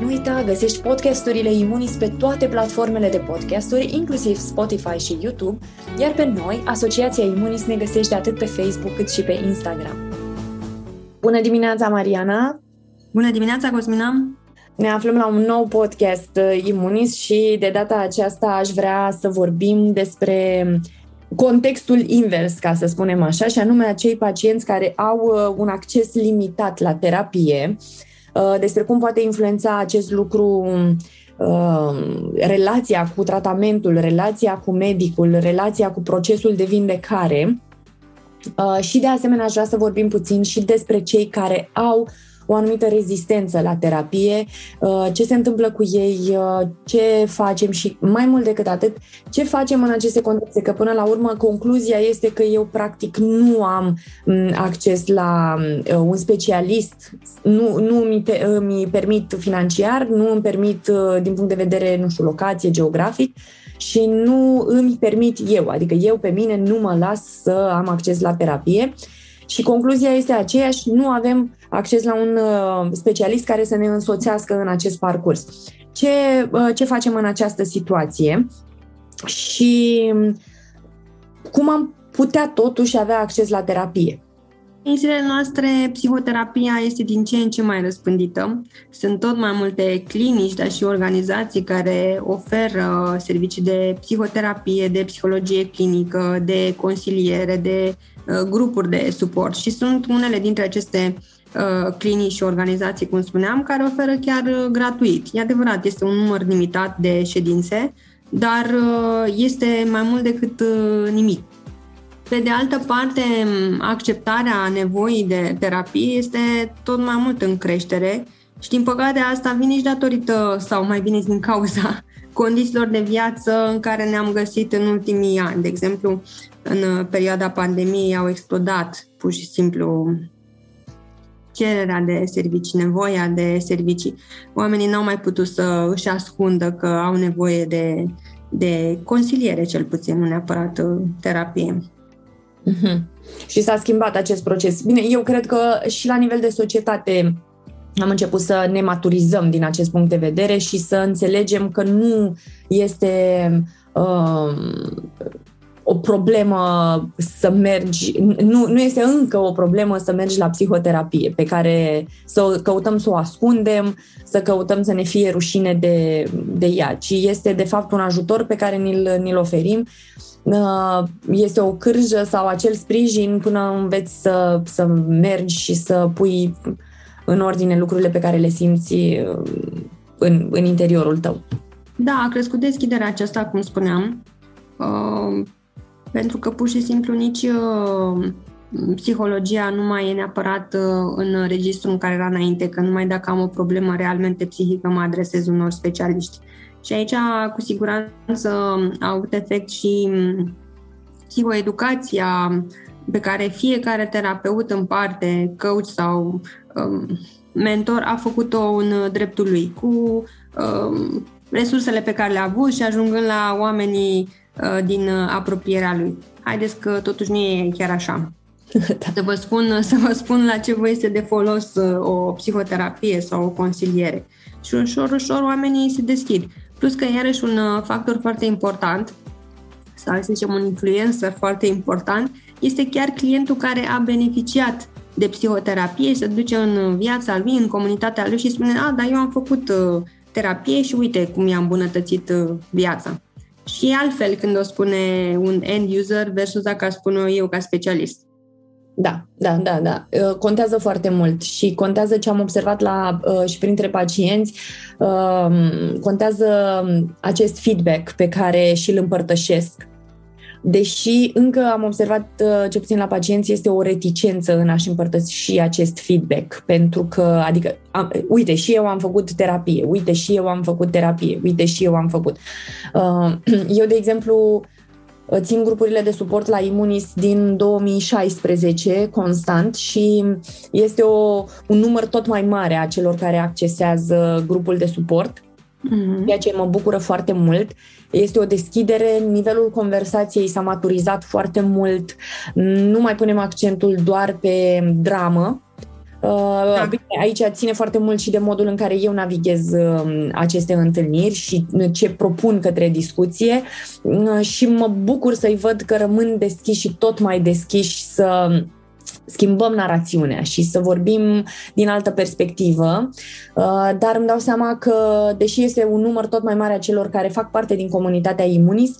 Nu uita, găsești podcasturile Imunis pe toate platformele de podcasturi, inclusiv Spotify și YouTube, iar pe noi, Asociația Imunis, ne găsește atât pe Facebook cât și pe Instagram. Bună dimineața, Mariana! Bună dimineața, Cosmina! Ne aflăm la un nou podcast uh, Imunis și de data aceasta aș vrea să vorbim despre contextul invers, ca să spunem așa, și anume acei pacienți care au uh, un acces limitat la terapie, uh, Uh, despre cum poate influența acest lucru uh, relația cu tratamentul, relația cu medicul, relația cu procesul de vindecare. Uh, și de asemenea aș vrea să vorbim puțin și despre cei care au o anumită rezistență la terapie, uh, ce se întâmplă cu ei, uh, ce facem și mai mult decât atât, ce facem în aceste contexte, că până la urmă concluzia este că eu practic nu am mm, acces la uh, un specialist, nu, nu mi, mi permit financiar, nu îmi permit din punct de vedere, nu știu, locație, geografic, și nu îmi permit eu, adică eu pe mine nu mă las să am acces la terapie. Și concluzia este aceeași, nu avem acces la un uh, specialist care să ne însoțească în acest parcurs. Ce, uh, ce facem în această situație și um, cum am putea totuși avea acces la terapie? În zilele noastre, psihoterapia este din ce în ce mai răspândită. Sunt tot mai multe clinici, dar și organizații care oferă servicii de psihoterapie, de psihologie clinică, de consiliere, de uh, grupuri de suport și sunt unele dintre aceste uh, clinici și organizații, cum spuneam, care oferă chiar uh, gratuit. E adevărat, este un număr limitat de ședințe, dar este mai mult decât nimic pe de altă parte, acceptarea nevoii de terapie este tot mai mult în creștere și, din păcate, asta vine și datorită, sau mai bine din cauza, condițiilor de viață în care ne-am găsit în ultimii ani. De exemplu, în perioada pandemiei au explodat pur și simplu cererea de servicii, nevoia de servicii. Oamenii n-au mai putut să își ascundă că au nevoie de, de consiliere, cel puțin, nu neapărat terapie. Mm-hmm. Și s-a schimbat acest proces. Bine, eu cred că și la nivel de societate am început să ne maturizăm din acest punct de vedere și să înțelegem că nu este uh, o problemă să mergi, nu, nu este încă o problemă să mergi la psihoterapie, pe care să căutăm să o ascundem, să căutăm să ne fie rușine de, de ea, ci este de fapt un ajutor pe care ni-l, ni-l oferim Uh, este o cârjă sau acel sprijin până înveți să, să mergi și să pui în ordine lucrurile pe care le simți uh, în, în interiorul tău. Da, a crescut deschiderea aceasta, cum spuneam, uh, pentru că pur și simplu nici uh, psihologia nu mai e neapărat uh, în registrul în care era înainte, că numai dacă am o problemă realmente psihică mă adresez unor specialiști. Și aici, cu siguranță, a avut efect și psihoeducația pe care fiecare terapeut în parte, coach sau um, mentor, a făcut-o în dreptul lui, cu um, resursele pe care le-a avut și ajungând la oamenii uh, din apropierea lui. Haideți că totuși nu e chiar așa. da. să, vă spun, să vă spun la ce vă este de folos uh, o psihoterapie sau o consiliere. Și ușor, ușor oamenii se deschid. Plus că iarăși un uh, factor foarte important, sau să zicem un influencer foarte important, este chiar clientul care a beneficiat de psihoterapie, se duce în viața lui, în comunitatea lui și spune, a, dar eu am făcut uh, terapie și uite cum i-a îmbunătățit uh, viața. Și e altfel când o spune un end user versus dacă spune eu ca specialist. Da, da, da, da. Uh, contează foarte mult și contează ce am observat la uh, și printre pacienți, um, contează acest feedback pe care și îl împărtășesc. Deși încă am observat, uh, ce puțin la pacienți, este o reticență în a-și împărtăși și acest feedback, pentru că, adică, am, uite, și eu am făcut terapie, uite, și eu am făcut terapie, uite, și eu am făcut. Eu, de exemplu, țin grupurile de suport la Imunis din 2016 constant și este o, un număr tot mai mare a celor care accesează grupul de suport, mm-hmm. ceea ce mă bucură foarte mult. Este o deschidere, nivelul conversației s-a maturizat foarte mult, nu mai punem accentul doar pe dramă, Uh, da. Bine, aici ține foarte mult și de modul în care eu navighez uh, aceste întâlniri și ce propun către discuție uh, și mă bucur să-i văd că rămân deschiși și tot mai deschiși să schimbăm narațiunea și să vorbim din altă perspectivă, dar îmi dau seama că, deși este un număr tot mai mare a celor care fac parte din comunitatea Imunis,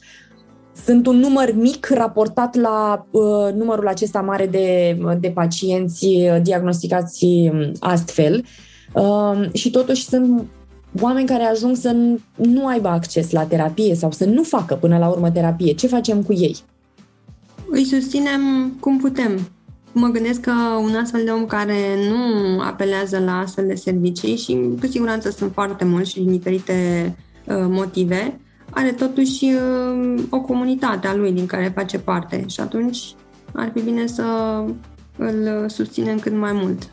sunt un număr mic raportat la uh, numărul acesta mare de, de pacienți uh, diagnosticați um, astfel. Uh, și totuși sunt oameni care ajung să nu aibă acces la terapie sau să nu facă până la urmă terapie. Ce facem cu ei? Îi susținem cum putem. Mă gândesc că un astfel de om care nu apelează la astfel de servicii și cu siguranță sunt foarte mulți și din diferite uh, motive, are totuși uh, o comunitate a lui din care face parte și atunci ar fi bine să îl susținem cât mai mult.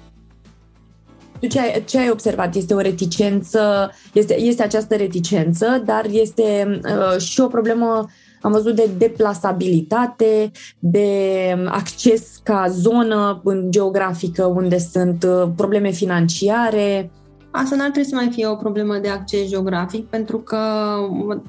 Tu ce ai, ce ai observat? Este o reticență, este, este această reticență, dar este uh, și o problemă, am văzut, de deplasabilitate, de acces ca zonă geografică unde sunt uh, probleme financiare. Asta n-ar trebui să mai fie o problemă de acces geografic, pentru că,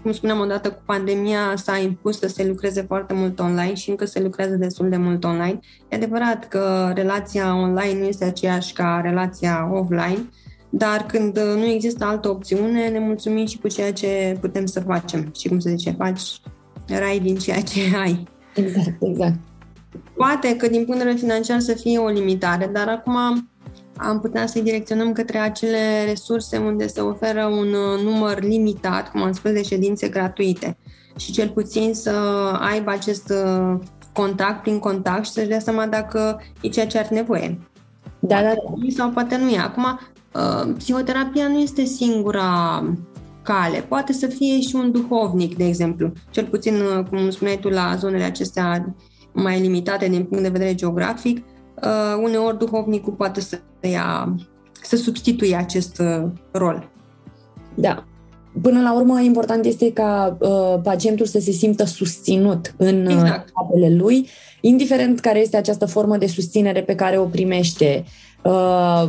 cum spuneam odată cu pandemia, s-a impus să se lucreze foarte mult online și încă se lucrează destul de mult online. E adevărat că relația online nu este aceeași ca relația offline, dar când nu există altă opțiune, ne mulțumim și cu ceea ce putem să facem. Și cum se zice, faci rai din ceea ce ai. Exact, exact. Poate că din punct de vedere financiar să fie o limitare, dar acum am putea să-i direcționăm către acele resurse unde se oferă un uh, număr limitat, cum am spus, de ședințe gratuite și cel puțin să aibă acest uh, contact prin contact și să-și dea seama dacă e ceea ce are nevoie. Da, da, da. Sau poate nu e. Acum, uh, psihoterapia nu este singura cale. Poate să fie și un duhovnic, de exemplu. Cel puțin, cum spuneai tu, la zonele acestea mai limitate din punct de vedere geografic, uh, uneori duhovnicul poate să ia, să substituie acest uh, rol. Da. Până la urmă, important este ca uh, pacientul să se simtă susținut în uh, exact. apele lui, indiferent care este această formă de susținere pe care o primește. Uh,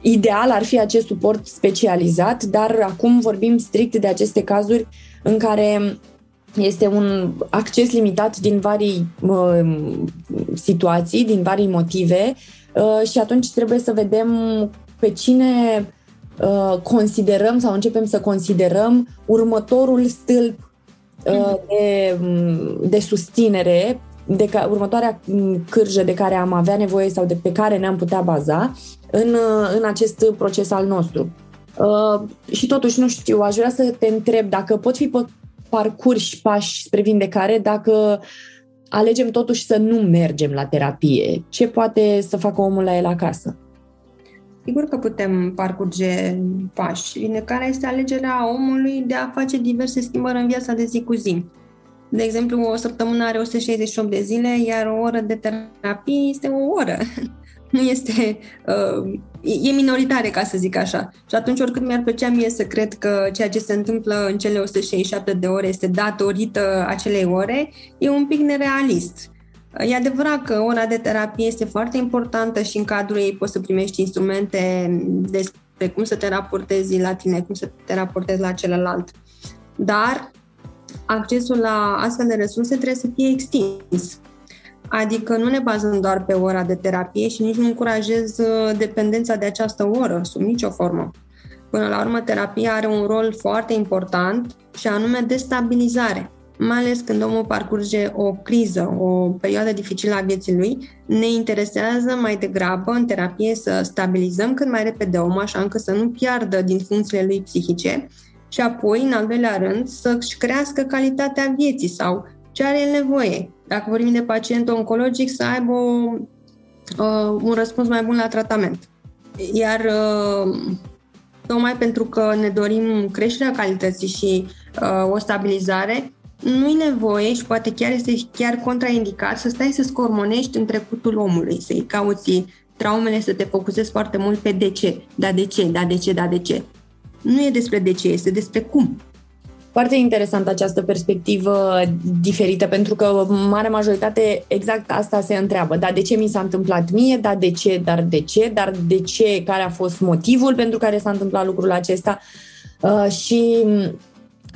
ideal ar fi acest suport specializat, dar acum vorbim strict de aceste cazuri în care este un acces limitat din vari uh, situații, din vari motive uh, și atunci trebuie să vedem pe cine uh, considerăm sau începem să considerăm următorul stâlp uh, de, de susținere, de ca, următoarea cârjă de care am avea nevoie sau de pe care ne-am putea baza în, uh, în acest proces al nostru. Uh, și totuși, nu știu, aș vrea să te întreb dacă pot fi parcurși pași spre vindecare dacă alegem totuși să nu mergem la terapie? Ce poate să facă omul la el acasă? Sigur că putem parcurge pași. Vindecarea este alegerea omului de a face diverse schimbări în viața de zi cu zi. De exemplu, o săptămână are 168 de zile, iar o oră de terapie este o oră. nu este, uh, e minoritare, ca să zic așa. Și atunci, oricât mi-ar plăcea mie să cred că ceea ce se întâmplă în cele 167 de ore este datorită acelei ore, e un pic nerealist. E adevărat că ora de terapie este foarte importantă și în cadrul ei poți să primești instrumente despre cum să te raportezi la tine, cum să te raportezi la celălalt. Dar accesul la astfel de resurse trebuie să fie extins. Adică nu ne bazăm doar pe ora de terapie și nici nu încurajez uh, dependența de această oră, sub nicio formă. Până la urmă, terapia are un rol foarte important și anume de stabilizare. Mai ales când omul parcurge o criză, o perioadă dificilă a vieții lui, ne interesează mai degrabă în terapie să stabilizăm cât mai repede omul, așa încât să nu piardă din funcțiile lui psihice și apoi, în al doilea rând, să-și crească calitatea vieții sau ce are el nevoie. Dacă vorbim de pacient oncologic, să aibă o, uh, un răspuns mai bun la tratament. Iar uh, tocmai pentru că ne dorim creșterea calității și uh, o stabilizare, nu e nevoie și poate chiar este chiar contraindicat să stai să scormonești în trecutul omului, să-i cauți traumele, să te focusezi foarte mult pe de ce, da de ce, da de ce, da de ce. Nu e despre de ce, este despre cum. Foarte interesant această perspectivă diferită, pentru că mare majoritate exact asta se întreabă. Dar de ce mi s-a întâmplat mie? Dar de ce? Dar de ce? Dar de ce? Care a fost motivul pentru care s-a întâmplat lucrul acesta? Uh, și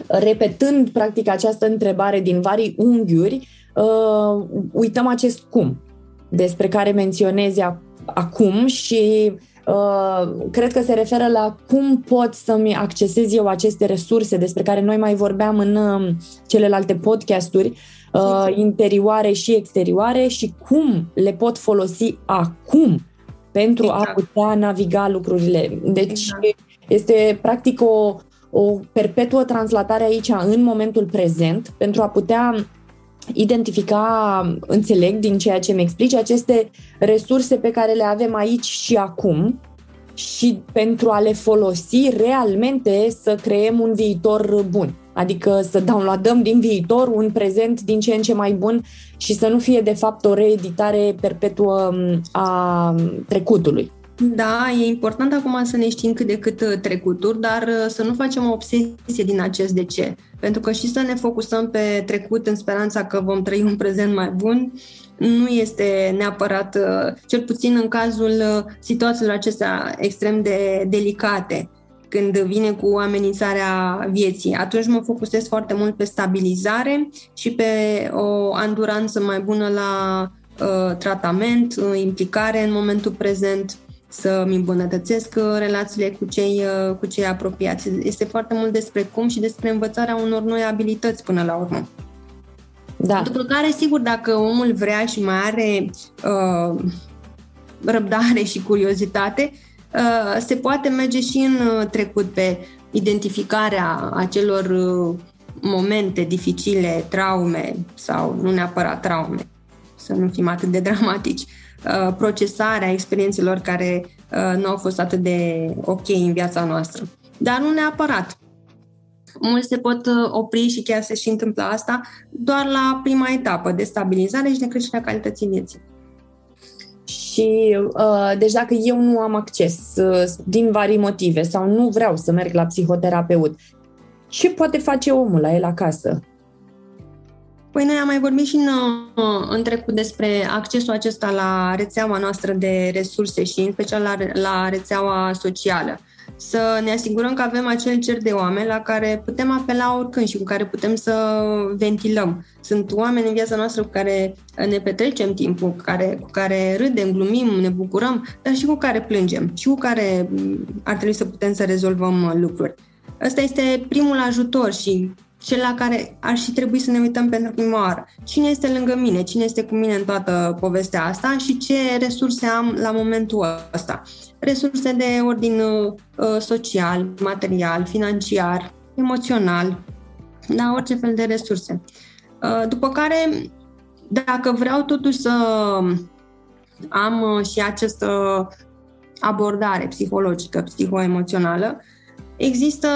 repetând practic această întrebare din vari unghiuri, uh, uităm acest cum despre care menționezi acum și uh, cred că se referă la cum pot să-mi accesez eu aceste resurse despre care noi mai vorbeam în uh, celelalte podcasturi uh, interioare și exterioare și cum le pot folosi acum pentru exact. a putea naviga lucrurile. Deci exact. este practic o, o perpetuă translatare aici în momentul prezent pentru a putea identifica, înțeleg din ceea ce mi explici, aceste resurse pe care le avem aici și acum și pentru a le folosi realmente să creăm un viitor bun. Adică să downloadăm din viitor un prezent din ce în ce mai bun și să nu fie de fapt o reeditare perpetuă a trecutului. Da, e important acum să ne știm cât de cât uh, trecuturi, dar uh, să nu facem o obsesie din acest de ce. Pentru că și să ne focusăm pe trecut în speranța că vom trăi un prezent mai bun, nu este neapărat, uh, cel puțin în cazul situațiilor acestea extrem de delicate, când vine cu amenințarea vieții. Atunci mă focusez foarte mult pe stabilizare și pe o anduranță mai bună la uh, tratament, implicare în momentul prezent să-mi îmbunătățesc uh, relațiile cu cei, uh, cu cei apropiați. Este foarte mult despre cum și despre învățarea unor noi abilități până la urmă. Da. După care, sigur, dacă omul vrea și mai are uh, răbdare și curiozitate, uh, se poate merge și în uh, trecut pe identificarea acelor uh, momente dificile, traume sau nu neapărat traume, să nu fim atât de dramatici, uh, Uh, procesarea experiențelor care uh, nu au fost atât de ok în viața noastră. Dar nu neapărat. Mulți se pot uh, opri și chiar se și întâmplă asta doar la prima etapă de stabilizare și de creșterea calității vieții. Și uh, deci dacă eu nu am acces uh, din vari motive sau nu vreau să merg la psihoterapeut, ce poate face omul la el acasă? Păi noi am mai vorbit și în, uh, în trecut despre accesul acesta la rețeaua noastră de resurse și în special la, la rețeaua socială. Să ne asigurăm că avem acel cer de oameni la care putem apela oricând și cu care putem să ventilăm. Sunt oameni în viața noastră cu care ne petrecem timpul, cu care, cu care râdem, glumim, ne bucurăm, dar și cu care plângem și cu care mm, ar trebui să putem să rezolvăm lucruri. Ăsta este primul ajutor și cel la care ar și trebui să ne uităm pentru prima oară. Cine este lângă mine, cine este cu mine în toată povestea asta și ce resurse am la momentul ăsta. Resurse de ordin uh, social, material, financiar, emoțional, da, orice fel de resurse. Uh, după care, dacă vreau totuși să am uh, și această abordare psihologică, psihoemoțională, există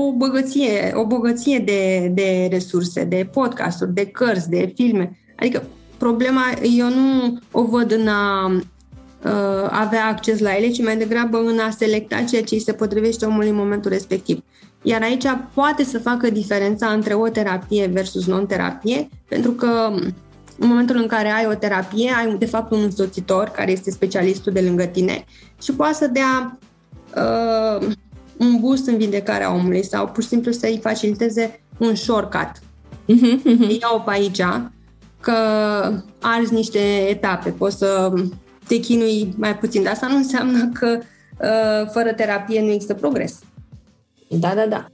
o bogăție, o bogăție de, de resurse, de podcasturi, de cărți, de filme. Adică problema eu nu o văd în a uh, avea acces la ele, ci mai degrabă în a selecta ceea ce îi se potrivește omului în momentul respectiv. Iar aici poate să facă diferența între o terapie versus non-terapie, pentru că în momentul în care ai o terapie, ai de fapt un însoțitor care este specialistul de lângă tine și poate să dea uh, un boost în vindecarea omului sau pur și simplu să-i faciliteze un shortcut. Uh-huh, Iau pe aici că arzi niște etape, poți să te chinui mai puțin, dar asta nu înseamnă că uh, fără terapie nu există progres. Da, da, da.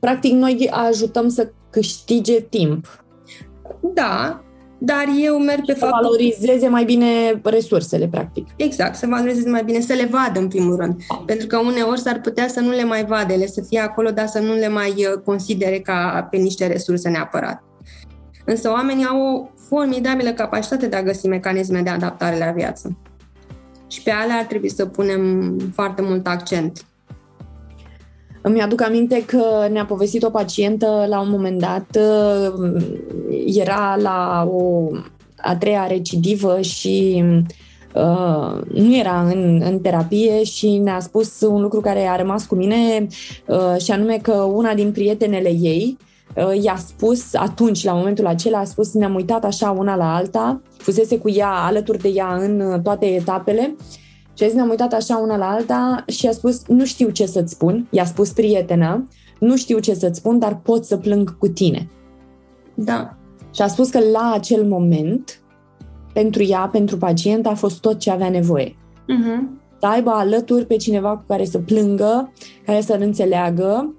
Practic, noi ajutăm să câștige timp. Da, dar eu merg pe să faptul... valorizeze mai bine resursele, practic. Exact, să valorizeze mai bine, să le vadă în primul rând. Pentru că uneori s-ar putea să nu le mai vadă, ele să fie acolo, dar să nu le mai uh, considere ca pe niște resurse neapărat. Însă oamenii au o formidabilă capacitate de a găsi mecanisme de adaptare la viață. Și pe alea ar trebui să punem foarte mult accent. Îmi aduc aminte că ne-a povestit o pacientă la un moment dat, uh, era la o a treia recidivă și uh, nu era în, în terapie și ne-a spus un lucru care a rămas cu mine uh, și anume că una din prietenele ei uh, i-a spus atunci, la momentul acela, a spus ne-am uitat așa una la alta, fusese cu ea, alături de ea în toate etapele și a zis ne-am uitat așa una la alta și a spus nu știu ce să-ți spun, i-a spus prietena, nu știu ce să-ți spun, dar pot să plâng cu tine. Da. Și a spus că la acel moment, pentru ea, pentru pacient, a fost tot ce avea nevoie. Uh-huh. Să aibă alături pe cineva cu care să plângă, care să-l înțeleagă,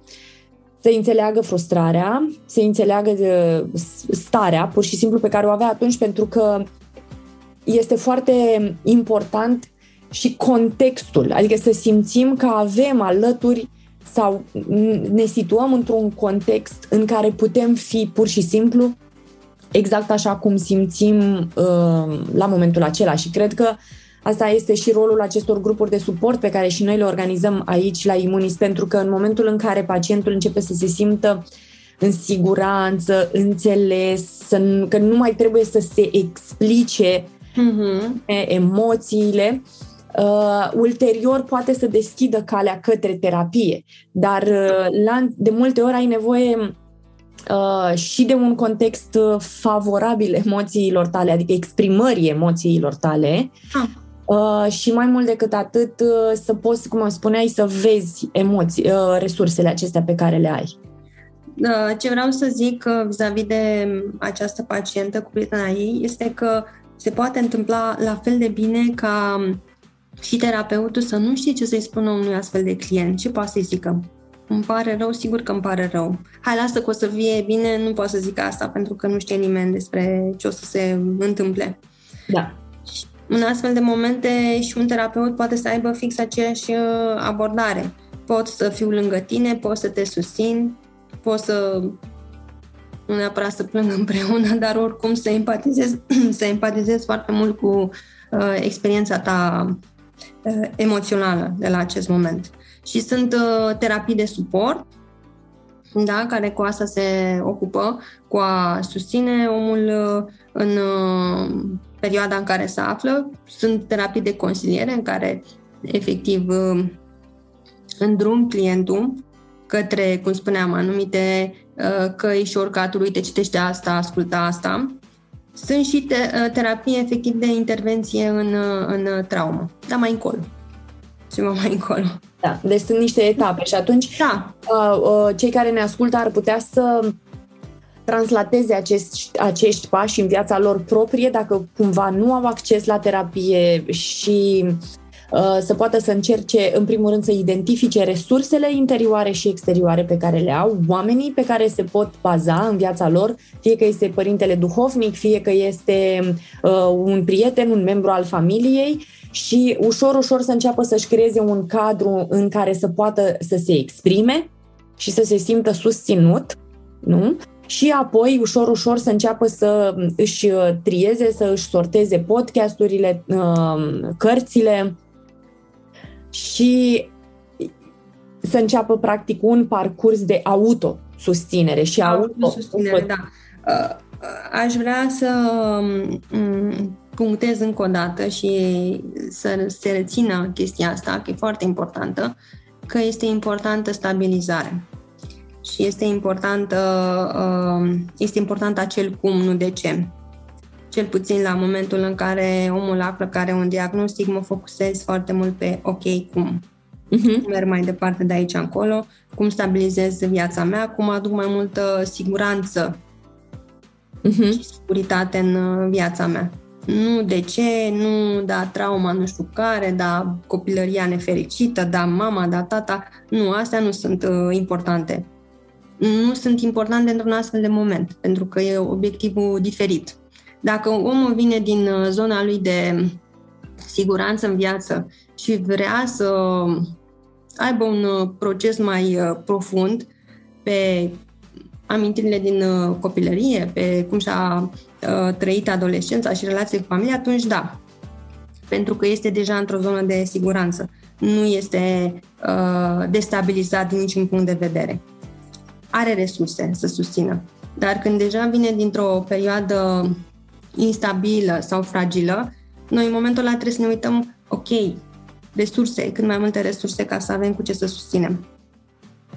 să înțeleagă frustrarea, să înțeleagă uh, starea, pur și simplu, pe care o avea atunci, pentru că este foarte important și contextul, adică să simțim că avem alături sau ne situăm într-un context în care putem fi pur și simplu exact așa cum simțim uh, la momentul acela și cred că asta este și rolul acestor grupuri de suport pe care și noi le organizăm aici la Imunis, pentru că în momentul în care pacientul începe să se simtă în siguranță, înțeles, să, că nu mai trebuie să se explice uh-huh. emoțiile, uh, ulterior poate să deschidă calea către terapie. Dar uh, la, de multe ori ai nevoie uh, și de un context uh, favorabil emoțiilor tale, adică exprimării emoțiilor tale. Ah. Uh, și mai mult decât atât, uh, să poți, cum spuneai, să vezi emoții, uh, resursele acestea pe care le ai. Da, ce vreau să zic uh, vis-a-vis de această pacientă cu prietena ei este că se poate întâmpla la fel de bine ca și terapeutul să nu știe ce să-i spună unui astfel de client. Ce poate să-i zică? Îmi pare rău, sigur că îmi pare rău. Hai, lasă că o să fie bine, nu pot să zic asta pentru că nu știe nimeni despre ce o să se întâmple. Da. În astfel de momente și un terapeut poate să aibă fix aceeași uh, abordare. Pot să fiu lângă tine, pot să te susțin, pot să nu neapărat să plâng împreună, dar oricum să empatizez, să empatizez foarte mult cu uh, experiența ta uh, emoțională de la acest moment. Și sunt uh, terapii de suport, da, care cu asta se ocupă, cu a susține omul uh, în uh, perioada în care se află. Sunt terapii de consiliere în care efectiv uh, îndrum clientul către, cum spuneam, anumite uh, căi și orcatul, uite, citește asta, ascultă asta. Sunt și te, uh, terapii efectiv de intervenție în, uh, în traumă, dar mai încolo ceva mai încolo. Da, deci sunt niște etape și atunci da. uh, uh, cei care ne ascultă ar putea să translateze acești, acești pași în viața lor proprie dacă cumva nu au acces la terapie și uh, să poată să încerce, în primul rând, să identifice resursele interioare și exterioare pe care le au, oamenii pe care se pot baza în viața lor, fie că este părintele duhovnic, fie că este uh, un prieten, un membru al familiei și ușor, ușor să înceapă să-și creeze un cadru în care să poată să se exprime și să se simtă susținut, nu? Și apoi, ușor, ușor, să înceapă să își trieze, să își sorteze podcasturile, um, cărțile și să înceapă, practic, un parcurs de autosusținere și auto-susținere, auto- da. Uh, uh, aș vrea să um, punctez încă o dată și să se rețină chestia asta, că e foarte importantă, că este importantă stabilizarea. Și este importantă, um, este important acel cum, nu de ce. Cel puțin la momentul în care omul află că are un diagnostic, mă focusez foarte mult pe ok, cum. Uh-huh. Merg mai departe de aici încolo, cum stabilizez viața mea, cum aduc mai multă siguranță uh-huh. și securitate în uh, viața mea nu de ce, nu da trauma nu știu care, da copilăria nefericită, da mama, da tata. Nu, astea nu sunt uh, importante. Nu sunt importante într-un astfel de moment, pentru că e obiectivul diferit. Dacă omul vine din uh, zona lui de siguranță în viață și vrea să aibă un uh, proces mai uh, profund pe amintirile din copilărie, pe cum și-a Uh, trăit adolescența și relație cu familia, atunci da, pentru că este deja într-o zonă de siguranță. nu este uh, destabilizat din niciun punct de vedere. Are resurse să susțină. Dar când deja vine dintr-o perioadă instabilă sau fragilă, noi în momentul ăla trebuie să ne uităm, ok, resurse, cât mai multe resurse ca să avem cu ce să susținem.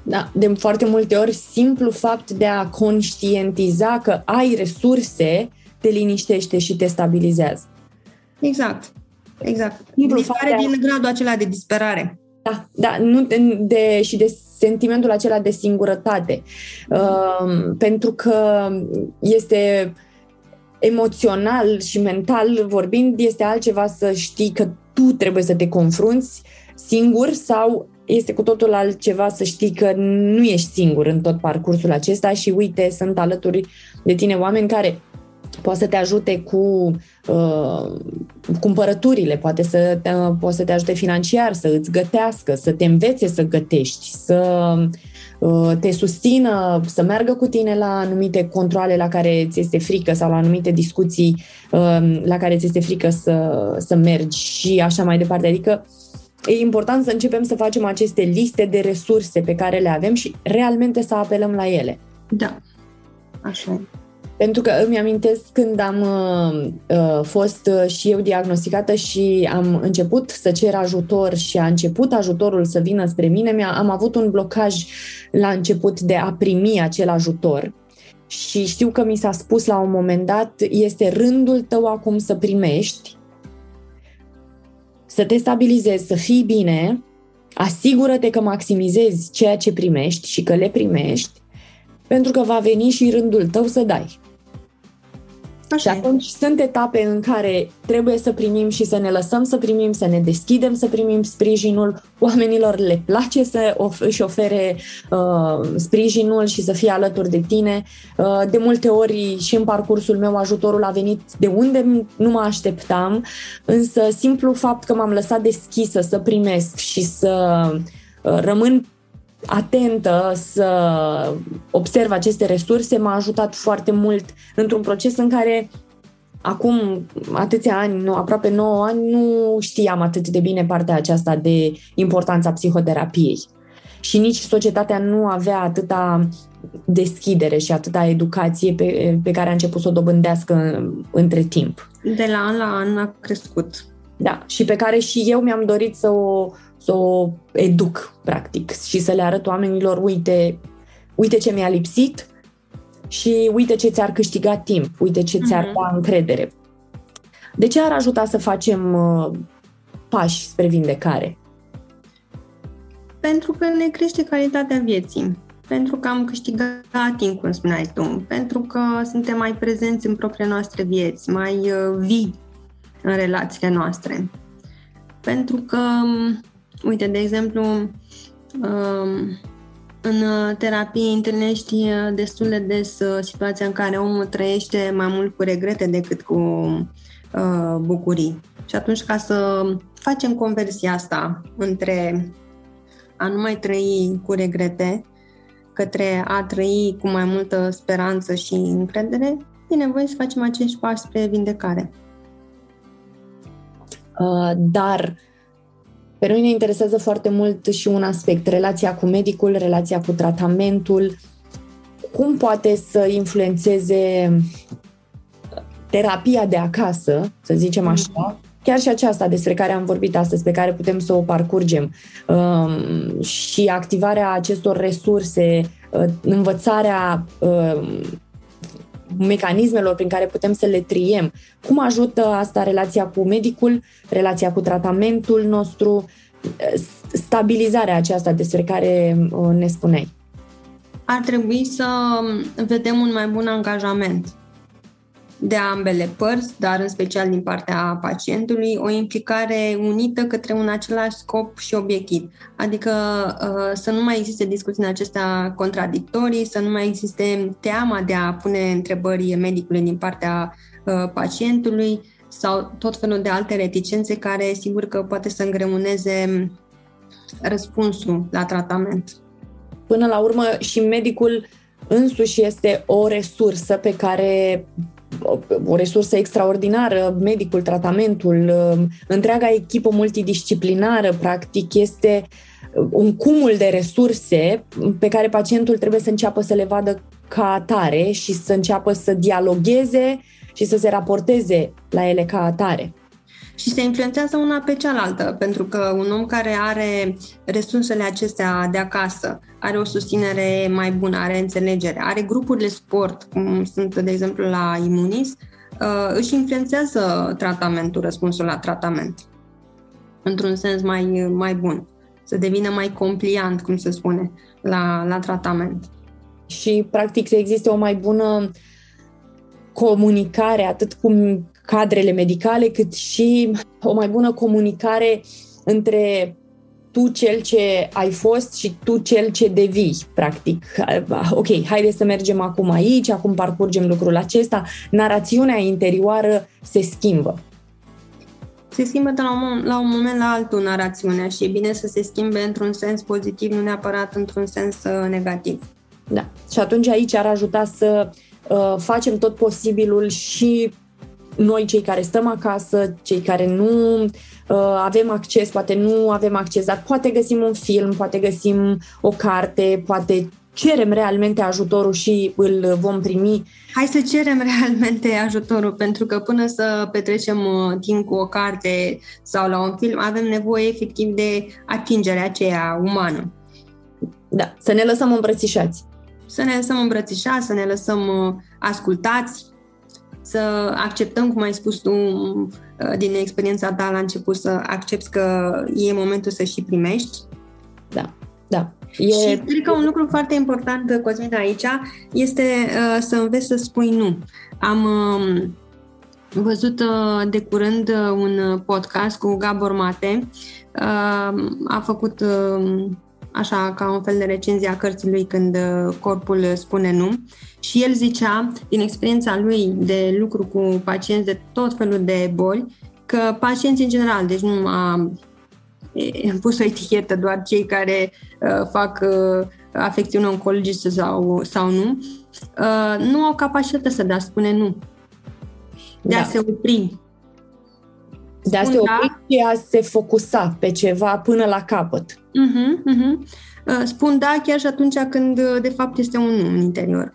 Da, de foarte multe ori, simplu fapt de a conștientiza că ai resurse te liniștește și te stabilizează. Exact, exact. Simplu fapt de... din gradul acela de disperare. Da, da, nu de, de, și de sentimentul acela de singurătate. Uh, pentru că este emoțional și mental vorbind, este altceva să știi că tu trebuie să te confrunți singur sau este cu totul altceva să știi că nu ești singur în tot parcursul acesta și uite, sunt alături de tine oameni care poate să te ajute cu uh, cumpărăturile, poate să te, uh, poate să te ajute financiar, să îți gătească, să te învețe să gătești, să uh, te susțină, să meargă cu tine la anumite controle la care ți este frică sau la anumite discuții uh, la care ți este frică să, să mergi și așa mai departe. Adică e important să începem să facem aceste liste de resurse pe care le avem și realmente să apelăm la ele. Da, așa e. Pentru că îmi amintesc când am uh, uh, fost uh, și eu diagnosticată și am început să cer ajutor și a început ajutorul să vină spre mine, am avut un blocaj la început de a primi acel ajutor. Și știu că mi s-a spus la un moment dat, este rândul tău acum să primești, să te stabilizezi, să fii bine, asigură-te că maximizezi ceea ce primești și că le primești, pentru că va veni și rândul tău să dai. Așa. Și atunci sunt etape în care trebuie să primim și să ne lăsăm să primim, să ne deschidem să primim sprijinul. Oamenilor le place să of- își ofere uh, sprijinul și să fie alături de tine. Uh, de multe ori și în parcursul meu ajutorul a venit de unde nu mă așteptam, însă simplu fapt că m-am lăsat deschisă să primesc și să uh, rămân atentă să observ aceste resurse m-a ajutat foarte mult într-un proces în care acum atâția ani, nu, aproape 9 ani, nu știam atât de bine partea aceasta de importanța psihoterapiei. Și nici societatea nu avea atâta deschidere și atâta educație pe, pe care a început să o dobândească între timp. De la an la an a crescut. Da, și pe care și eu mi-am dorit să o, să o educ, practic, și să le arăt oamenilor, uite, uite ce mi-a lipsit și uite ce ți-ar câștiga timp, uite ce ți-ar uh-huh. da încredere. De ce ar ajuta să facem uh, pași spre vindecare? Pentru că ne crește calitatea vieții, pentru că am câștigat timp, cum spuneai tu, pentru că suntem mai prezenți în propriile noastre vieți, mai uh, vii în relațiile noastre. Pentru că Uite, de exemplu, um, în terapie întâlnești uh, destul de des uh, situația în care omul trăiește mai mult cu regrete decât cu uh, bucurii. Și atunci, ca să facem conversia asta între a nu mai trăi cu regrete către a trăi cu mai multă speranță și încredere, e nevoie să facem acești pași spre vindecare. Uh, dar pe noi ne interesează foarte mult și un aspect, relația cu medicul, relația cu tratamentul, cum poate să influențeze terapia de acasă, să zicem mm. așa, chiar și aceasta despre care am vorbit astăzi, pe care putem să o parcurgem, um, și activarea acestor resurse, uh, învățarea um, mecanismelor prin care putem să le triem. Cum ajută asta relația cu medicul, relația cu tratamentul nostru, stabilizarea aceasta despre care uh, ne spuneai? Ar trebui să vedem un mai bun angajament de ambele părți, dar în special din partea pacientului, o implicare unită către un același scop și obiectiv. Adică uh, să nu mai existe discuții în acestea contradictorii, să nu mai existe teama de a pune întrebări medicului din partea uh, pacientului sau tot felul de alte reticențe care sigur că poate să îngreuneze răspunsul la tratament. Până la urmă și medicul însuși este o resursă pe care o resursă extraordinară, medicul, tratamentul, întreaga echipă multidisciplinară, practic, este un cumul de resurse pe care pacientul trebuie să înceapă să le vadă ca atare și să înceapă să dialogueze și să se raporteze la ele ca atare și se influențează una pe cealaltă, pentru că un om care are resursele acestea de acasă, are o susținere mai bună, are înțelegere, are grupurile sport, cum sunt, de exemplu, la Imunis, uh, își influențează tratamentul, răspunsul la tratament, într-un sens mai, mai bun, să devină mai compliant, cum se spune, la, la tratament. Și, practic, să existe o mai bună comunicare atât cu cadrele medicale, cât și o mai bună comunicare între tu cel ce ai fost și tu cel ce devii, practic. Ok, haide să mergem acum aici, acum parcurgem lucrul acesta. Narațiunea interioară se schimbă. Se schimbă de la un, la un moment la altul narațiunea și e bine să se schimbe într-un sens pozitiv, nu neapărat într-un sens uh, negativ. Da. Și atunci aici ar ajuta să uh, facem tot posibilul și noi cei care stăm acasă, cei care nu uh, avem acces, poate nu avem acces, dar poate găsim un film, poate găsim o carte, poate cerem realmente ajutorul și îl vom primi. Hai să cerem realmente ajutorul, pentru că până să petrecem uh, timp cu o carte sau la un film, avem nevoie efectiv de atingerea aceea umană. Da, să ne lăsăm îmbrățișați. Să ne lăsăm îmbrățișați, să ne lăsăm uh, ascultați, să acceptăm, cum ai spus tu uh, din experiența ta la început, să accepti că e momentul să și primești. Da, da. E... Și cred că un lucru foarte important, Cosmin, aici, este uh, să înveți să spui nu. Am uh, văzut uh, de curând uh, un podcast cu Gabor Mate. Uh, a făcut uh, așa ca un fel de recenzie a cărții lui când uh, corpul spune nu. Și el zicea, din experiența lui de lucru cu pacienți de tot felul de boli, că pacienții în general, deci nu a pus o etichetă doar cei care uh, fac uh, afecțiune oncologice sau, sau nu, uh, nu au capacitatea să dea spune nu. De da. a se opri. De a se da. opri da, și a se focusa pe ceva până la capăt. Uh-huh, uh-huh. Spun da chiar și atunci când uh, de fapt este un nu în interior.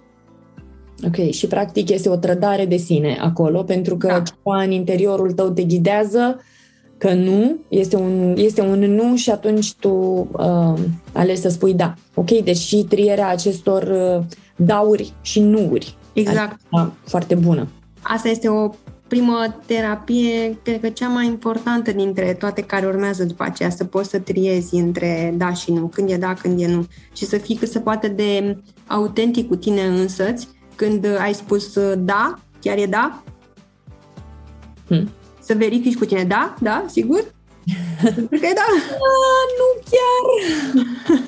Ok, și practic este o trădare de sine acolo, pentru că da. ceva în interiorul tău te ghidează că nu, este un, este un nu și atunci tu uh, alegi să spui da. Ok, deci și trierea acestor uh, dauri și nuuri. Exact. Adică, foarte bună. Asta este o primă terapie, cred că cea mai importantă dintre toate care urmează după aceea, să poți să triezi între da și nu, când e da, când e nu, și să fii cât se poate de autentic cu tine însăți, când ai spus da, chiar e da? Hmm. Să verifici cu tine, da, da, sigur? Pentru că da. A, nu chiar.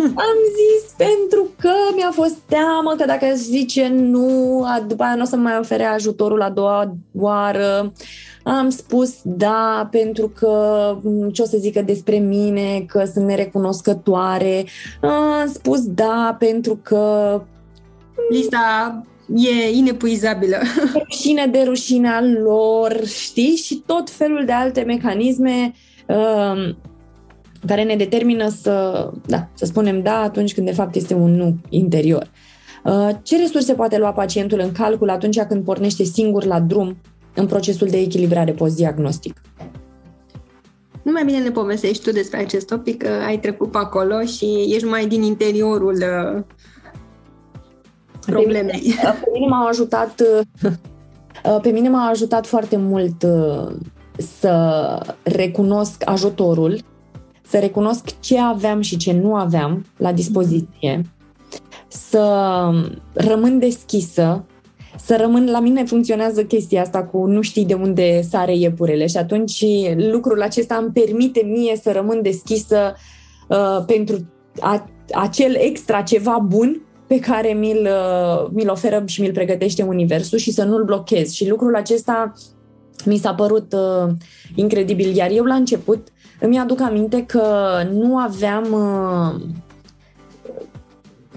Am zis pentru că mi-a fost teamă că dacă zice nu, după aia nu o să mai ofere ajutorul a doua oară. Am spus da pentru că ce o să zică despre mine, că sunt nerecunoscătoare. Am spus da pentru că lista e inepuizabilă. Rușine de rușinea lor, știi? Și tot felul de alte mecanisme uh, care ne determină să, da, să spunem da atunci când de fapt este un nu interior. Uh, ce resurse poate lua pacientul în calcul atunci când pornește singur la drum în procesul de echilibrare postdiagnostic? Nu mai bine ne povestești tu despre acest topic, că ai trecut pe acolo și ești mai din interiorul uh, problemei. Pe mine, pe mine m-a ajutat pe mine m-a ajutat foarte mult să recunosc ajutorul, să recunosc ce aveam și ce nu aveam la dispoziție, să rămân deschisă, să rămân, la mine funcționează chestia asta cu nu știi de unde sare iepurele și atunci lucrul acesta îmi permite mie să rămân deschisă uh, pentru a, acel extra ceva bun pe care mi-l, uh, mi-l oferă și mi-l pregătește Universul și să nu-l blochez. Și lucrul acesta mi s-a părut uh, incredibil. Iar eu la început îmi aduc aminte că nu aveam uh,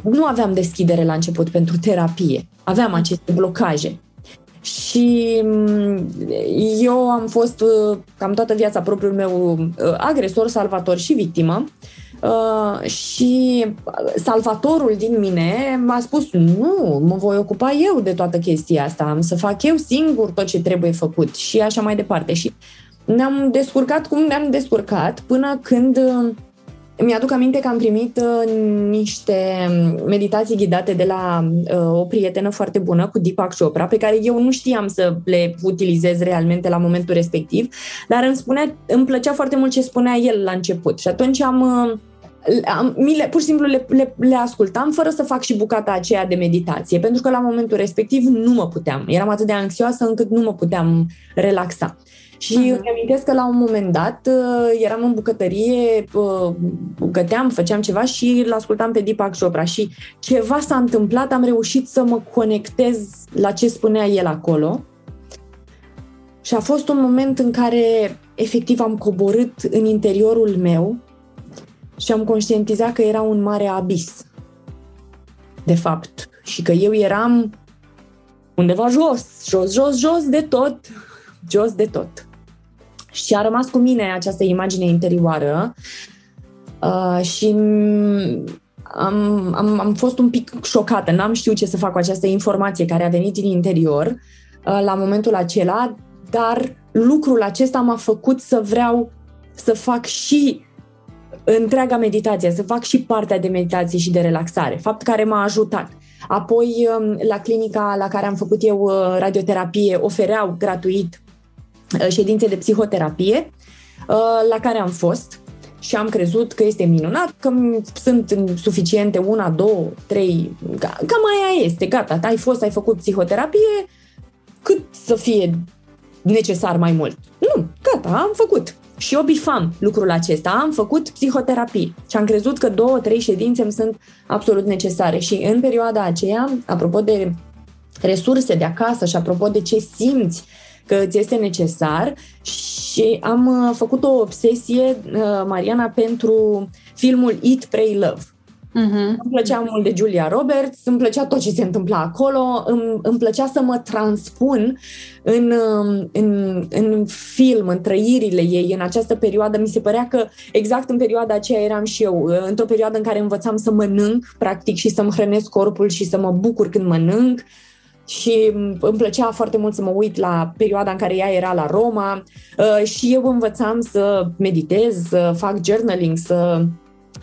nu aveam deschidere la început pentru terapie. Aveam aceste blocaje. Și mm, eu am fost uh, cam toată viața propriul meu uh, agresor, salvator și victimă. Uh, și salvatorul din mine m-a spus nu, mă voi ocupa eu de toată chestia asta, am să fac eu singur tot ce trebuie făcut și așa mai departe. Și ne-am descurcat cum ne-am descurcat până când uh, mi-aduc aminte că am primit uh, niște meditații ghidate de la uh, o prietenă foarte bună cu Deepak Chopra, pe care eu nu știam să le utilizez realmente la momentul respectiv, dar îmi, spunea, îmi plăcea foarte mult ce spunea el la început. Și atunci am, uh, am mi le, pur și simplu le, le, le ascultam fără să fac și bucata aceea de meditație, pentru că la momentul respectiv nu mă puteam. Eram atât de anxioasă încât nu mă puteam relaxa. Și uh-huh. îmi amintesc că la un moment dat uh, eram în bucătărie, uh, găteam, făceam ceva și îl ascultam pe Deepak Chopra și ceva s-a întâmplat, am reușit să mă conectez la ce spunea el acolo. Și a fost un moment în care efectiv am coborât în interiorul meu și am conștientizat că era un mare abis, de fapt, și că eu eram undeva jos, jos, jos, jos de tot, jos de tot. Și a rămas cu mine această imagine interioară. Uh, și am, am, am fost un pic șocată, n-am știut ce să fac cu această informație care a venit din interior uh, la momentul acela, dar lucrul acesta m-a făcut să vreau să fac și întreaga meditație, să fac și partea de meditație și de relaxare, fapt care m-a ajutat. Apoi, um, la clinica la care am făcut eu uh, radioterapie, ofereau gratuit Uh, ședințe de psihoterapie uh, la care am fost și am crezut că este minunat, că sunt suficiente una, două, trei, cam aia este, gata, ai fost, ai făcut psihoterapie, cât să fie necesar mai mult. Nu, gata, am făcut. Și eu bifam lucrul acesta, am făcut psihoterapie și am crezut că două, trei ședințe îmi sunt absolut necesare. Și în perioada aceea, apropo de resurse de acasă și apropo de ce simți că ți este necesar și am uh, făcut o obsesie, uh, Mariana, pentru filmul Eat, Pray, Love. Uh-huh. Îmi plăcea mult de Julia Roberts, îmi plăcea tot ce se întâmpla acolo, îmi, îmi plăcea să mă transpun în, um, în, în film, în trăirile ei, în această perioadă. Mi se părea că exact în perioada aceea eram și eu, uh, într-o perioadă în care învățam să mănânc, practic, și să-mi hrănesc corpul și să mă bucur când mănânc. Uh, și îmi plăcea foarte mult să mă uit la perioada în care ea era la Roma uh, și eu învățam să meditez, să fac journaling, să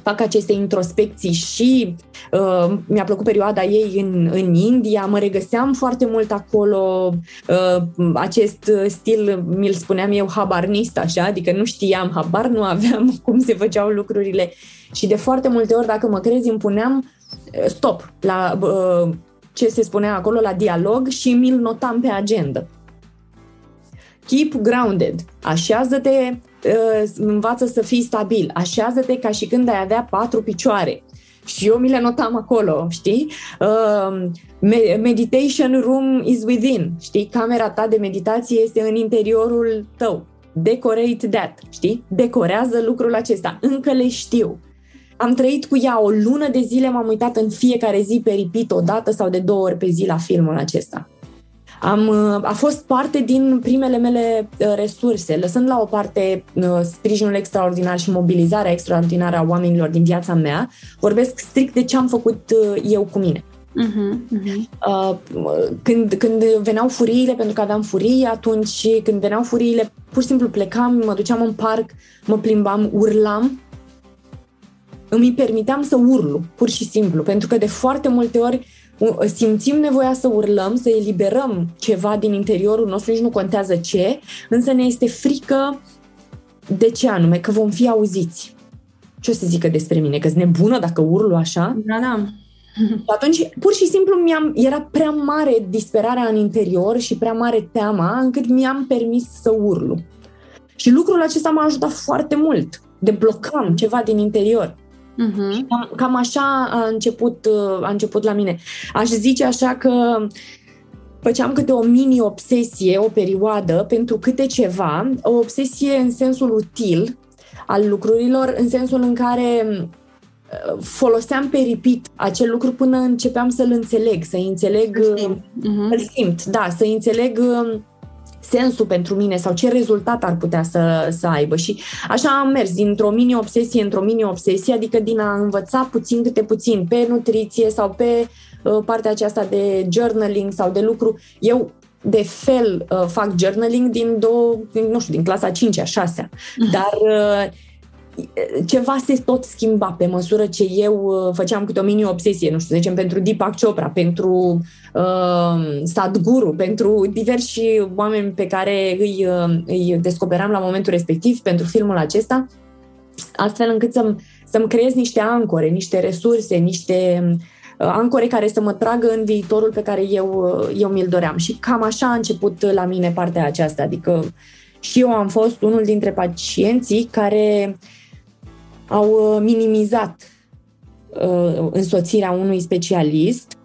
fac aceste introspecții și uh, mi-a plăcut perioada ei în, în India, mă regăseam foarte mult acolo, uh, acest stil, mi-l spuneam eu, habarnist, așa, adică nu știam, habar nu aveam cum se făceau lucrurile și de foarte multe ori, dacă mă crezi, îmi puneam uh, stop la uh, ce se spunea acolo la dialog și mi-l notam pe agenda. Keep grounded. Așează-te, uh, învață să fii stabil. Așează-te ca și când ai avea patru picioare. Și eu mi le notam acolo, știi? Uh, meditation room is within, știi? Camera ta de meditație este în interiorul tău. Decorate that, știi? Decorează lucrul acesta. Încă le știu. Am trăit cu ea o lună de zile, m-am uitat în fiecare zi pe repeat o dată sau de două ori pe zi la filmul acesta. Am, a fost parte din primele mele uh, resurse, lăsând la o parte uh, sprijinul extraordinar și mobilizarea extraordinară a oamenilor din viața mea, vorbesc strict de ce am făcut uh, eu cu mine. Uh-huh, uh-huh. Când, când veneau furiile, pentru că aveam furii, atunci când veneau furiile, pur și simplu plecam, mă duceam în parc, mă plimbam, urlam îmi permiteam să urlu, pur și simplu, pentru că de foarte multe ori simțim nevoia să urlăm, să eliberăm ceva din interiorul nostru, nici nu contează ce, însă ne este frică de ce anume, că vom fi auziți. Ce o să zică despre mine? Că sunt nebună dacă urlu așa? Da, da. Și atunci, pur și simplu, mi-am, era prea mare disperarea în interior și prea mare teama, încât mi-am permis să urlu. Și lucrul acesta m-a ajutat foarte mult. Deblocam ceva din interior. Uh-huh. Cam, cam așa a început, a început la mine. Aș zice așa că făceam câte o mini-obsesie, o perioadă, pentru câte ceva, o obsesie în sensul util al lucrurilor, în sensul în care foloseam pe repeat acel lucru până începeam să-l înțeleg, să înțeleg, să simt, uh-huh. simt da, să înțeleg um, sensul pentru mine sau ce rezultat ar putea să, să aibă. Și așa am mers dintr-o mini-obsesie într-o mini-obsesie, adică din a învăța puțin câte puțin pe nutriție sau pe uh, partea aceasta de journaling sau de lucru. Eu de fel uh, fac journaling din două, nu știu, din clasa 5-a, 6-a, mhm. dar uh, ceva se tot schimba pe măsură ce eu uh, făceam câte o mini-obsesie, nu știu, zicem, pentru Deepak Chopra, pentru uh, Sadhguru, pentru diversi oameni pe care îi, uh, îi descoperam la momentul respectiv pentru filmul acesta, astfel încât să-mi, să-mi creez niște ancore, niște resurse, niște uh, ancore care să mă tragă în viitorul pe care eu, uh, eu mi-l doream. Și cam așa a început la mine partea aceasta, adică și eu am fost unul dintre pacienții care uh, au uh, minimizat uh, însoțirea unui specialist.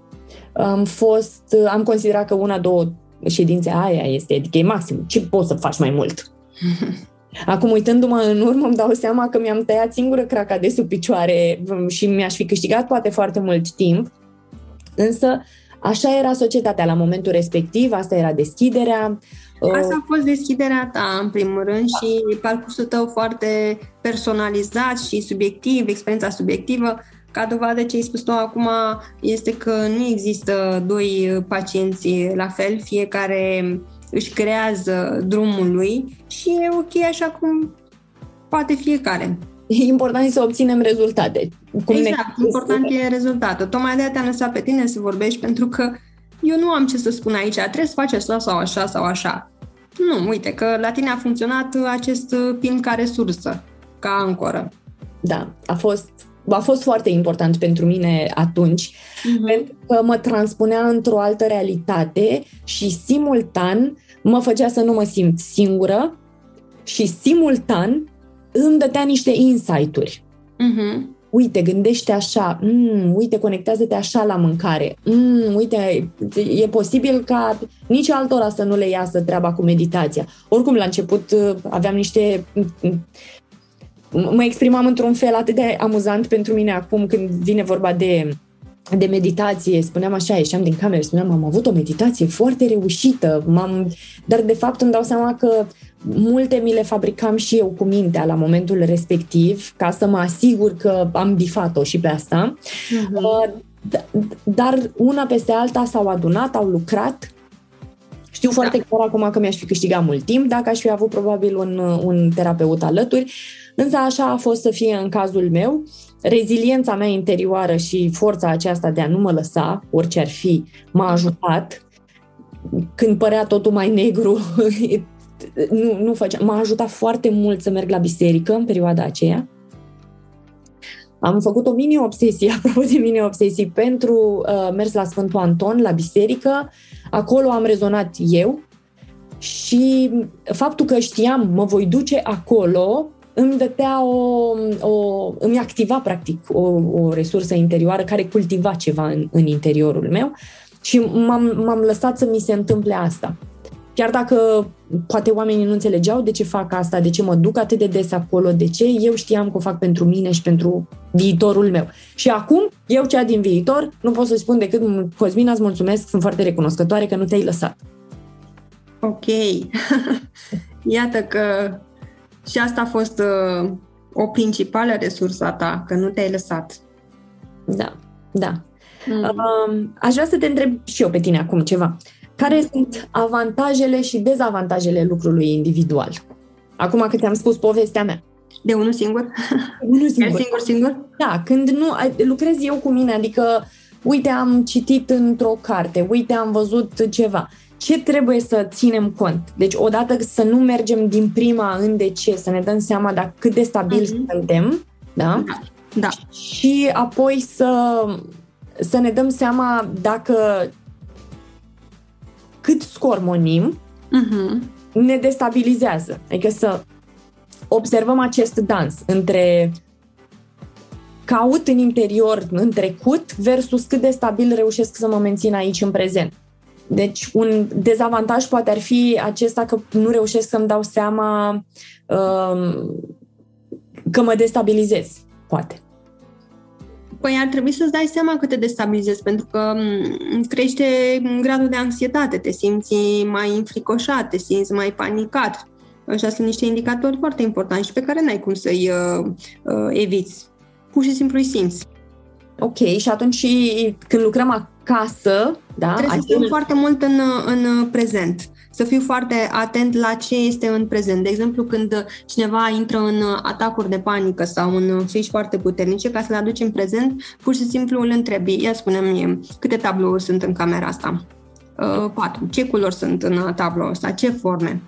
Am fost, uh, am considerat că una, două ședințe aia este, adică e maxim. Ce poți să faci mai mult? Acum, uitându-mă în urmă, îmi dau seama că mi-am tăiat singură craca de sub picioare um, și mi-aș fi câștigat poate foarte mult timp. Însă, așa era societatea la momentul respectiv, asta era deschiderea, Asta a fost deschiderea ta, în primul rând, da. și parcursul tău foarte personalizat și subiectiv, experiența subiectivă. Ca dovadă ce ai spus tu acum este că nu există doi pacienți la fel, fiecare își creează drumul lui și e ok așa cum poate fiecare. E important să obținem rezultate. Cum exact, ne... important e rezultatul. Tocmai de-aia te-am lăsat pe tine să vorbești, pentru că eu nu am ce să spun aici, trebuie să faci asta sau așa sau așa. Nu, uite că la tine a funcționat acest pin ca resursă, ca ancoră. Da, a fost, a fost foarte important pentru mine atunci, uh-huh. pentru că mă transpunea într-o altă realitate și simultan mă făcea să nu mă simt singură și simultan îmi dătea niște insight-uri. Uh-huh uite, gândește așa, mm, uite, conectează-te așa la mâncare, mm, uite, e posibil ca nici altora să nu le iasă treaba cu meditația. Oricum, la început uh, aveam niște mm, mă exprimam într-un fel atât de amuzant pentru mine acum când vine vorba de de meditație, spuneam așa, ieșeam din cameră, spuneam, am avut o meditație foarte reușită, m-am... dar de fapt îmi dau seama că multe mi le fabricam și eu cu mintea la momentul respectiv, ca să mă asigur că am bifat-o și pe asta. Uh-huh. Dar una peste alta s-au adunat, au lucrat. Știu da. foarte clar acum că mi-aș fi câștigat mult timp dacă aș fi avut probabil un, un terapeut alături, însă așa a fost să fie în cazul meu. Reziliența mea interioară și forța aceasta de a nu mă lăsa, orice ar fi, m-a ajutat când părea totul mai negru, nu, nu făceam. M-a ajutat foarte mult să merg la biserică în perioada aceea. Am făcut o mini-obsesie, apropo de mini-obsesii, pentru uh, mers la Sfântul Anton, la biserică. Acolo am rezonat eu și faptul că știam, mă voi duce acolo, îmi dătea o, o îmi activa practic o, o resursă interioară care cultiva ceva în, în interiorul meu și m-am, m-am lăsat să mi se întâmple asta. Chiar dacă poate oamenii nu înțelegeau de ce fac asta, de ce mă duc atât de des acolo, de ce eu știam că o fac pentru mine și pentru viitorul meu. Și acum, eu cea din viitor, nu pot să spun decât, Cosmina, îți mulțumesc, sunt foarte recunoscătoare că nu te-ai lăsat. Ok. Iată că și asta a fost uh, o principală resursă a ta, că nu te-ai lăsat. Da, da. Mm. Uh, aș vrea să te întreb și eu pe tine acum ceva. Care sunt avantajele și dezavantajele lucrului individual? Acum că te-am spus povestea mea. De unul singur? Unul singur. singur, singur? Da, când nu lucrez eu cu mine, adică uite am citit într-o carte, uite am văzut ceva. Ce trebuie să ținem cont? Deci odată să nu mergem din prima în de ce, să ne dăm seama dacă cât de stabil uh-huh. suntem, da? da? Da. Și apoi să, să ne dăm seama dacă cât scormonim, uh-huh. ne destabilizează. Adică să observăm acest dans între caut în interior, în trecut, versus cât de stabil reușesc să mă mențin aici în prezent. Deci un dezavantaj poate ar fi acesta că nu reușesc să-mi dau seama um, că mă destabilizez, poate. Păi ar trebui să-ți dai seama că te destabilizezi, pentru că mm, crește gradul de anxietate, te simți mai înfricoșat, te simți mai panicat. Așa sunt niște indicatori foarte importanti și pe care n-ai cum să-i uh, uh, eviți. Pur și simplu îi simți. Ok, și atunci când lucrăm acasă, da? Trebuie să fim foarte mult în, în prezent să fiu foarte atent la ce este în prezent. De exemplu, când cineva intră în atacuri de panică sau în frici foarte puternice, ca să le aduci în prezent, pur și simplu îl întrebi, ia spune-mi câte tablouri sunt în camera asta? Uh, patru. Ce culori sunt în tabloul ăsta? Ce forme?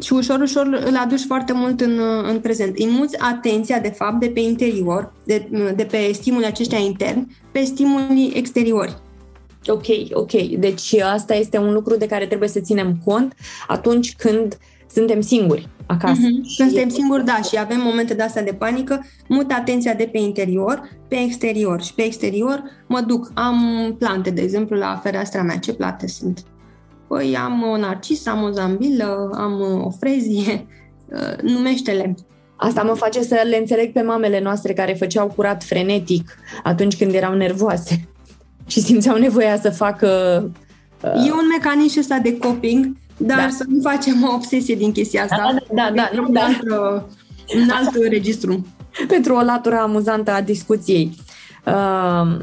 Și ușor, ușor îl aduci foarte mult în, în prezent. Îi muți atenția, de fapt, de pe interior, de, de pe stimuli aceștia interni, pe stimuli exteriori. Ok, ok. Deci asta este un lucru de care trebuie să ținem cont atunci când suntem singuri acasă. Mm-hmm. Când suntem singuri, da, și avem momente de astea de panică, mut atenția de pe interior pe exterior și pe exterior mă duc. Am plante, de exemplu, la fereastra mea. Ce plante sunt? Păi am o narcis, am o zambilă, am o frezie, uh, numește-le. Asta mă face să le înțeleg pe mamele noastre care făceau curat frenetic atunci când erau nervoase și simțeau nevoia să facă... Uh... E un mecanism ăsta de coping, dar da. să nu facem o obsesie din chestia asta. Da, da, da. da, da. Alt, un alt registru. Pentru o latură amuzantă a discuției. Uh,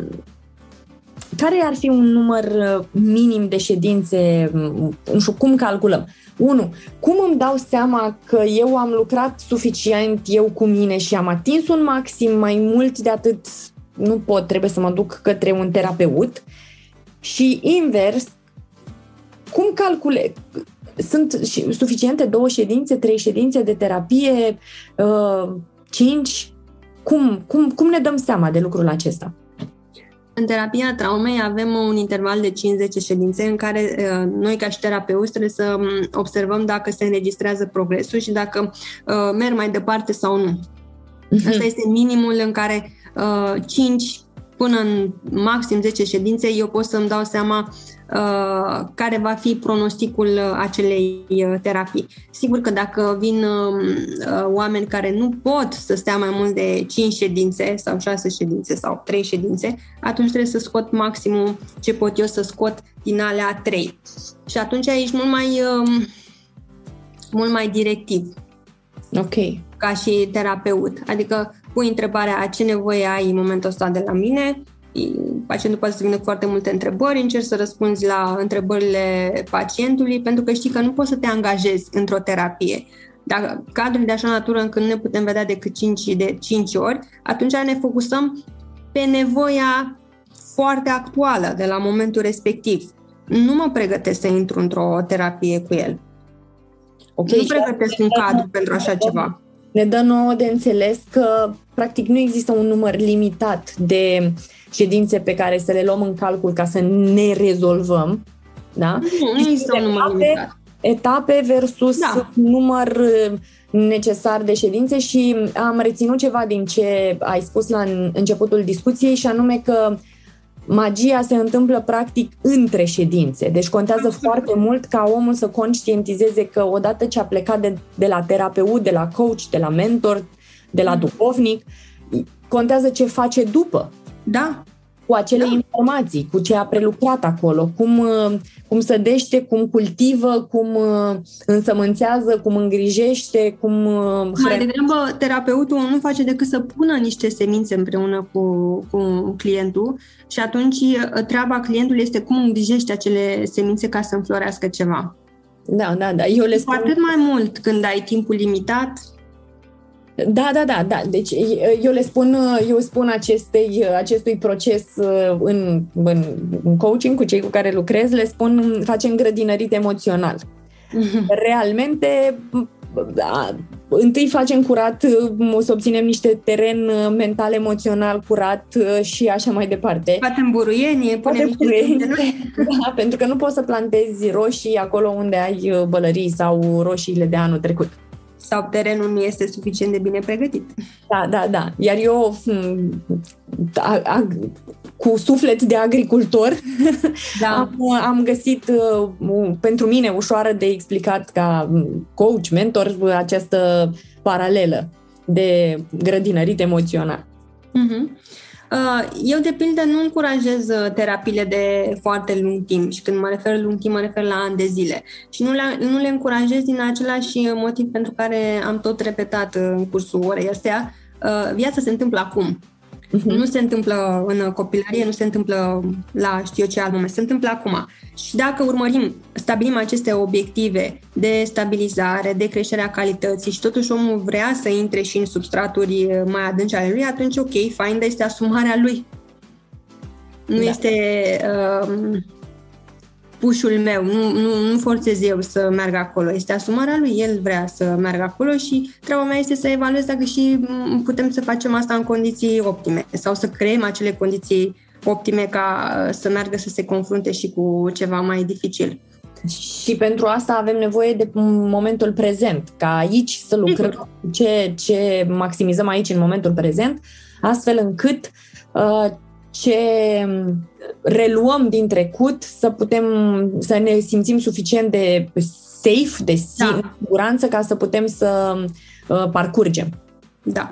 care ar fi un număr uh, minim de ședințe? Mm, nu știu, cum calculăm? Unu, cum îmi dau seama că eu am lucrat suficient eu cu mine și am atins un maxim mai mult de atât nu pot, trebuie să mă duc către un terapeut. Și invers, cum calcule? Sunt suficiente două ședințe, trei ședințe de terapie, uh, cinci? Cum, cum, cum ne dăm seama de lucrul acesta? În terapia traumei avem un interval de 50 ședințe în care uh, noi ca și terapeuți trebuie să um, observăm dacă se înregistrează progresul și dacă uh, merg mai departe sau nu. Mhm. Asta este minimul în care 5 uh, până în maxim 10 ședințe, eu pot să-mi dau seama uh, care va fi pronosticul acelei uh, terapii. Sigur că dacă vin uh, oameni care nu pot să stea mai mult de 5 ședințe sau 6 ședințe sau 3 ședințe, atunci trebuie să scot maximum ce pot eu să scot din alea 3. Și atunci ești mult mai, uh, mult mai directiv. Ok. Ca și terapeut. Adică pui întrebarea ce nevoie ai în momentul ăsta de la mine, pacientul poate să vină cu foarte multe întrebări, încerci să răspunzi la întrebările pacientului, pentru că știi că nu poți să te angajezi într-o terapie. Dacă cadrul de așa natură încât nu ne putem vedea decât 5 de 5 ori, atunci ne focusăm pe nevoia foarte actuală de la momentul respectiv. Nu mă pregătesc să intru într-o terapie cu el. Okay, nu pregătesc un cadru pentru așa ceva ne dă nouă de înțeles că practic nu există un număr limitat de ședințe pe care să le luăm în calcul ca să ne rezolvăm. Da? Nu, nu există un număr limitat. Etape versus da. număr uh, necesar de ședințe și am reținut ceva din ce ai spus la începutul discuției și anume că magia se întâmplă practic între ședințe. Deci contează foarte mult ca omul să conștientizeze că odată ce a plecat de, de la terapeut, de la coach, de la mentor, de la duhovnic, contează ce face după. Da, cu acele da. informații, cu ce a prelucrat acolo, cum, uh, cum sădește, cum cultivă, cum uh, însămânțează, cum îngrijește, cum uh, Mai degrabă, terapeutul nu face decât să pună niște semințe împreună cu, cu clientul și atunci treaba clientului este cum îngrijește acele semințe ca să înflorească ceva. Da, da, da. Eu le spun... Cu atât mai mult când ai timpul limitat, da, da, da, da. Deci eu le spun, eu spun acestei, acestui proces în, în, în coaching cu cei cu care lucrez, le spun facem grădinărit emoțional. Mhm. Realmente da, întâi facem curat, o să obținem niște teren mental, emoțional curat și așa mai departe. Facem buruienie, punem niște da, pentru că nu poți să plantezi roșii acolo unde ai bălării sau roșiile de anul trecut sau terenul nu este suficient de bine pregătit. Da, da, da. Iar eu, a, a, cu suflet de agricultor, da. am, am găsit uh, pentru mine ușoară de explicat ca coach, mentor, această paralelă de grădinărit emoțional. Uh-huh. Eu, de pildă, nu încurajez terapiile de foarte lung timp și când mă refer lung timp, mă refer la ani de zile. Și nu le, nu le încurajez din același motiv pentru care am tot repetat în cursul orei astea. Viața se întâmplă acum. Uh-huh. Nu se întâmplă în copilărie, nu se întâmplă la știu eu ce alt moment, se întâmplă acum. Și dacă urmărim, stabilim aceste obiective de stabilizare, de creșterea calității și totuși omul vrea să intre și în substraturi mai adânci ale lui, atunci ok, fine, dar este asumarea lui. Nu da. este uh, pușul meu, nu, nu, nu forțez eu să merg acolo, este asumarea lui, el vrea să meargă acolo și treaba mea este să evaluez dacă și putem să facem asta în condiții optime sau să creăm acele condiții optime ca uh, să meargă să se confrunte și cu ceva mai dificil. Și pentru asta avem nevoie de momentul prezent, ca aici să lucrăm ce, ce maximizăm aici în momentul prezent, astfel încât uh, ce reluăm din trecut să putem să ne simțim suficient de safe, de da. siguranță ca să putem să uh, parcurgem. Da.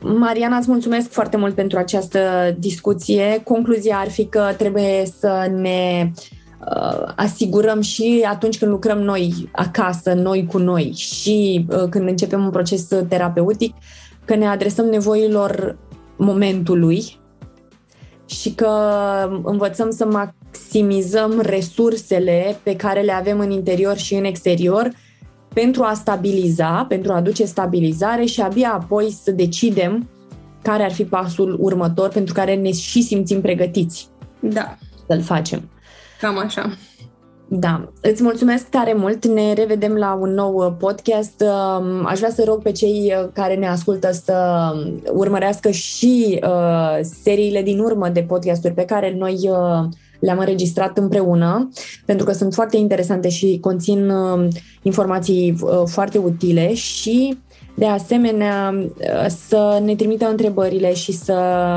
Mariana, îți mulțumesc foarte mult pentru această discuție. Concluzia ar fi că trebuie să ne uh, asigurăm și atunci când lucrăm noi acasă, noi cu noi și uh, când începem un proces terapeutic, că ne adresăm nevoilor momentului și că învățăm să maximizăm resursele pe care le avem în interior și în exterior pentru a stabiliza, pentru a aduce stabilizare și abia apoi să decidem care ar fi pasul următor pentru care ne și simțim pregătiți da. să-l facem. Cam așa. Da, îți mulțumesc tare mult. Ne revedem la un nou uh, podcast. Um, aș vrea să rog pe cei uh, care ne ascultă să urmărească și uh, seriile din urmă de podcasturi pe care noi uh, le-am înregistrat împreună, pentru că sunt foarte interesante și conțin uh, informații uh, foarte utile și de asemenea uh, să ne trimită întrebările și, să,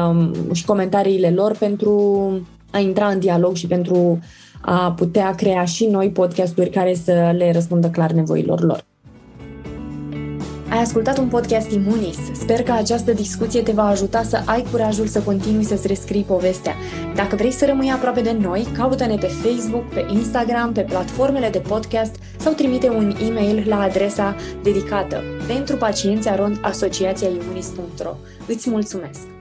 um, și comentariile lor pentru a intra în dialog și pentru a putea crea și noi podcasturi care să le răspundă clar nevoilor lor. Ai ascultat un podcast Imunis. Sper că această discuție te va ajuta să ai curajul să continui să-ți rescrii povestea. Dacă vrei să rămâi aproape de noi, caută-ne pe Facebook, pe Instagram, pe platformele de podcast sau trimite un e-mail la adresa dedicată pentru pacienți arond asociația imunis.ro. Îți mulțumesc!